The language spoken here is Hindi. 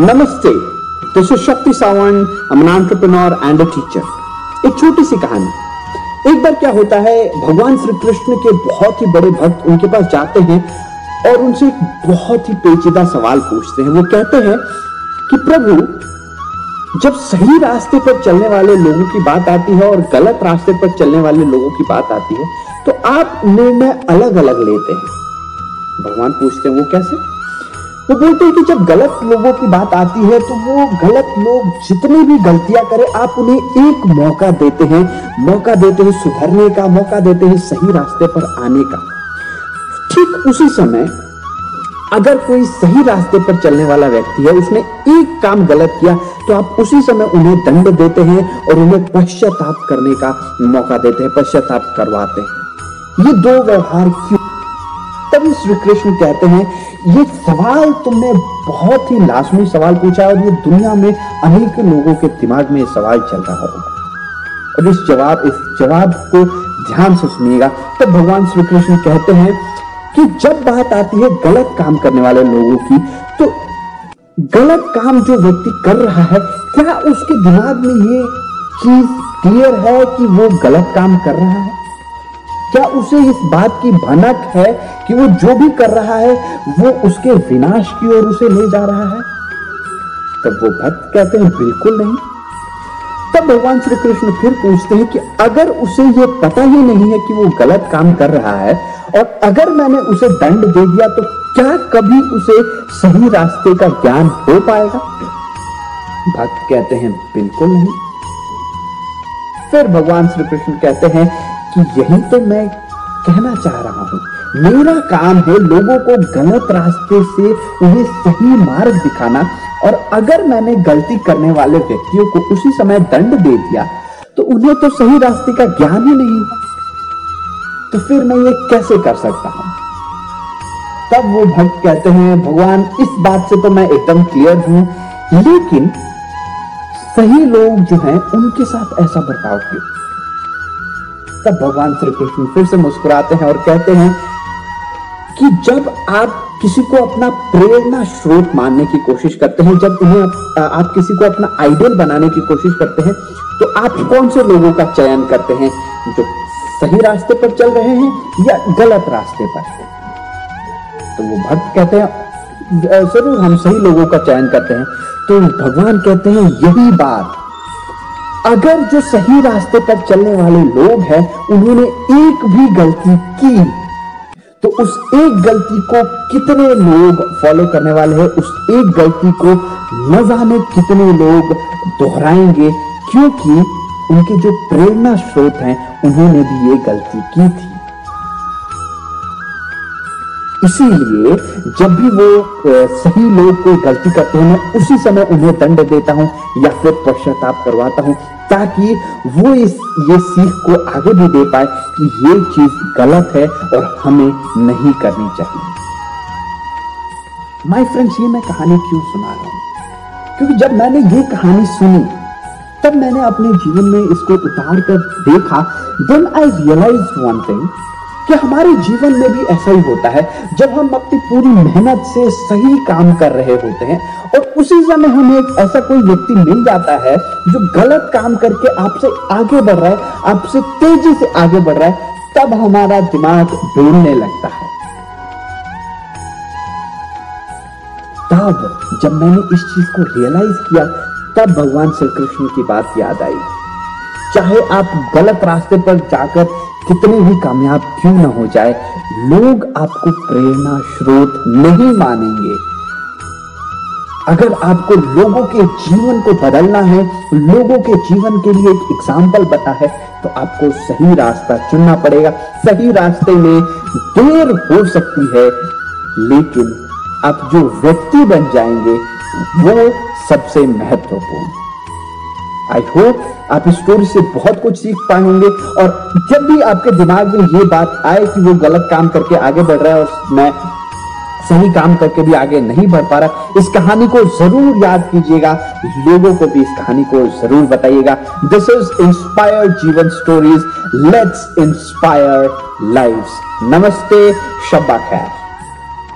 नमस्ते this is Shakti Sawant am entrepreneur and a teacher एक छोटी सी कहानी। एक बार क्या होता है, भगवान श्री कृष्ण के बहुत ही बड़े भक्त उनके पास जाते हैं और उनसे एक बहुत ही पेचीदा सवाल पूछते हैं। वो कहते हैं कि प्रभु, जब सही रास्ते पर चलने वाले लोगों की बात आती है और गलत रास्ते पर चलने वाले लोगों की बात आती है तो आप निर्णय अलग अलग लेते हैं। भगवान पूछते हैं, वो कैसे? वो बोलते हैं कि जब गलत लोगों की बात आती है तो वो गलत लोग जितनी भी गलतियाँ करें, आप उन्हें एक मौका देते हैं। मौका देते हैं सुधरने का, मौका देते हैं सही रास्ते पर आने का। ठीक उसी समय, अगर कोई सही रास्ते पर चलने वाला व्यक्ति है, उसने एक काम गलत किया तो आप उसी समय उन्हें दंड देते हैं और उन्हें पश्चाताप करने का मौका देते हैं, पश्चाताप करवाते हैं। ये दो व्यवहार क्यों तभी श्री कृष्ण कहते हैं, ये सवाल तुमने बहुत ही लाजमी सवाल पूछा और ये दुनिया में अनेक लोगों के दिमाग में सवाल चल रहा होगा। और इस जवाब इस जवाब को ध्यान से सुनिएगा। तो भगवान श्री कृष्ण कहते हैं कि जब बात आती है गलत काम करने वाले लोगों की तो गलत काम जो व्यक्ति कर रहा है, क्या उसके दिमाग में ये चीज़ क्लियर है कि वो गलत काम कर रहा है? क्या उसे इस बात की भनक है कि वो जो भी कर रहा है, वो उसके विनाश की ओर उसे ले जा रहा है? तब वो भक्त कहते हैं, बिल्कुल नहीं। तब भगवान श्री कृष्ण फिर पूछते हैं कि अगर उसे ये पता ही नहीं है कि वो गलत काम कर रहा है, और अगर मैंने उसे दंड दे दिया तो क्या कभी उसे सही रास्ते का ज्ञान हो पाएगा? भक्त कहते हैं, बिल्कुल नहीं। फिर भगवान श्री कृष्ण कहते हैं कि यही तो मैं कहना चाह रहा हूँ। मेरा काम है लोगों को गलत रास्ते से उन्हें सही मार्ग दिखाना, और अगर मैंने गलती करने वाले व्यक्तियों को उसी समय दंड दे दिया तो उन्हें तो सही रास्ते का ज्ञान ही नहीं। तो फिर मैं ये कैसे कर सकता हूँ? तब वो भक्त कहते हैं, भगवान, इस बात से तो मैं एकदम क्लियर हूँ, लेकिन सही लोग जो हैं, उनके साथ ऐसा बर्ताव क्यों? तब भगवान श्री कृष्ण फिर से मुस्कुराते हैं और कहते हैं कि जब आप किसी को अपना प्रेरणा स्रोत मानने की कोशिश करते हैं जब उन्हें आप, आप किसी को अपना आइडियल बनाने की कोशिश करते हैं तो आप कौन से लोगों का चयन करते हैं? जो सही रास्ते पर चल रहे हैं या गलत रास्ते पर? तो वो भक्त कहते हैं ज़रूर हम सही लोगों का चयन करते हैं। तो भगवान कहते हैं यही बात अगर जो सही रास्ते पर चलने वाले लोग हैं, उन्होंने एक भी गलती की तो उस एक गलती को कितने लोग फॉलो करने वाले हैं? उस एक गलती को न जाने कितने लोग दोहराएँगे, क्योंकि उनके जो प्रेरणा स्रोत हैं, उन्होंने भी ये गलती की थी। इसीलिए जब भी वो सही लोग कोई गलती करते हैं, मैं उसी समय उन्हें दंड देता हूँ या फिर पश्चाताप करवाता हूँ। ताकि वो इस ये सीख को आगे भी दे पाए कि ये चीज़ गलत है और हमें नहीं करनी चाहिए। माय फ्रेंड्स ये मैं कहानी क्यों सुना रहा हूँ? क्योंकि जब मैंने ये कहानी सुनी, तब मैंने अपने जीवन में इसको उतार कर देखा। Then I realise one thing कि हमारे जीवन में भी ऐसा ही होता है? जब हम अपनी पूरी मेहनत से सही काम कर रहे होते हैं और उसी समय हमें एक ऐसा कोई व्यक्ति मिल जाता है जो गलत काम करके आपसे आगे बढ़ रहा है, आपसे तेज़ी से आगे बढ़ रहा है, तब हमारा दिमाग डोलने लगता है। तब जब मैंने इस चीज़ को रियलाइज़ किया, तब भगवान श्री कृष्ण की बात याद आई। चाहे आप गलत रास्ते पर जाकर कितने भी कामयाब क्यों ना हो जाए, लोग आपको प्रेरणा स्रोत नहीं मानेंगे। अगर आपको लोगों के जीवन को बदलना है, लोगों के जीवन के लिए एक एग्ज़ाम्पल बता है तो आपको सही रास्ता चुनना पड़ेगा। सही रास्ते में देर हो सकती है, लेकिन आप जो व्यक्ति बन जाएँगे, वो सबसे महत्वपूर्ण। आई होप आप इस स्टोरी से बहुत कुछ सीख पाए होंगे और जब भी आपके दिमाग में ये बात आए कि वो गलत काम करके आगे बढ़ रहा है और मैं सही काम करके भी आगे नहीं बढ़ पा रहा, इस कहानी को ज़रूर याद कीजिएगा। लोगों को भी इस कहानी को ज़रूर बताइएगा। This is inspire Jeevan stories let's inspire life नमस्ते शब्बा खैर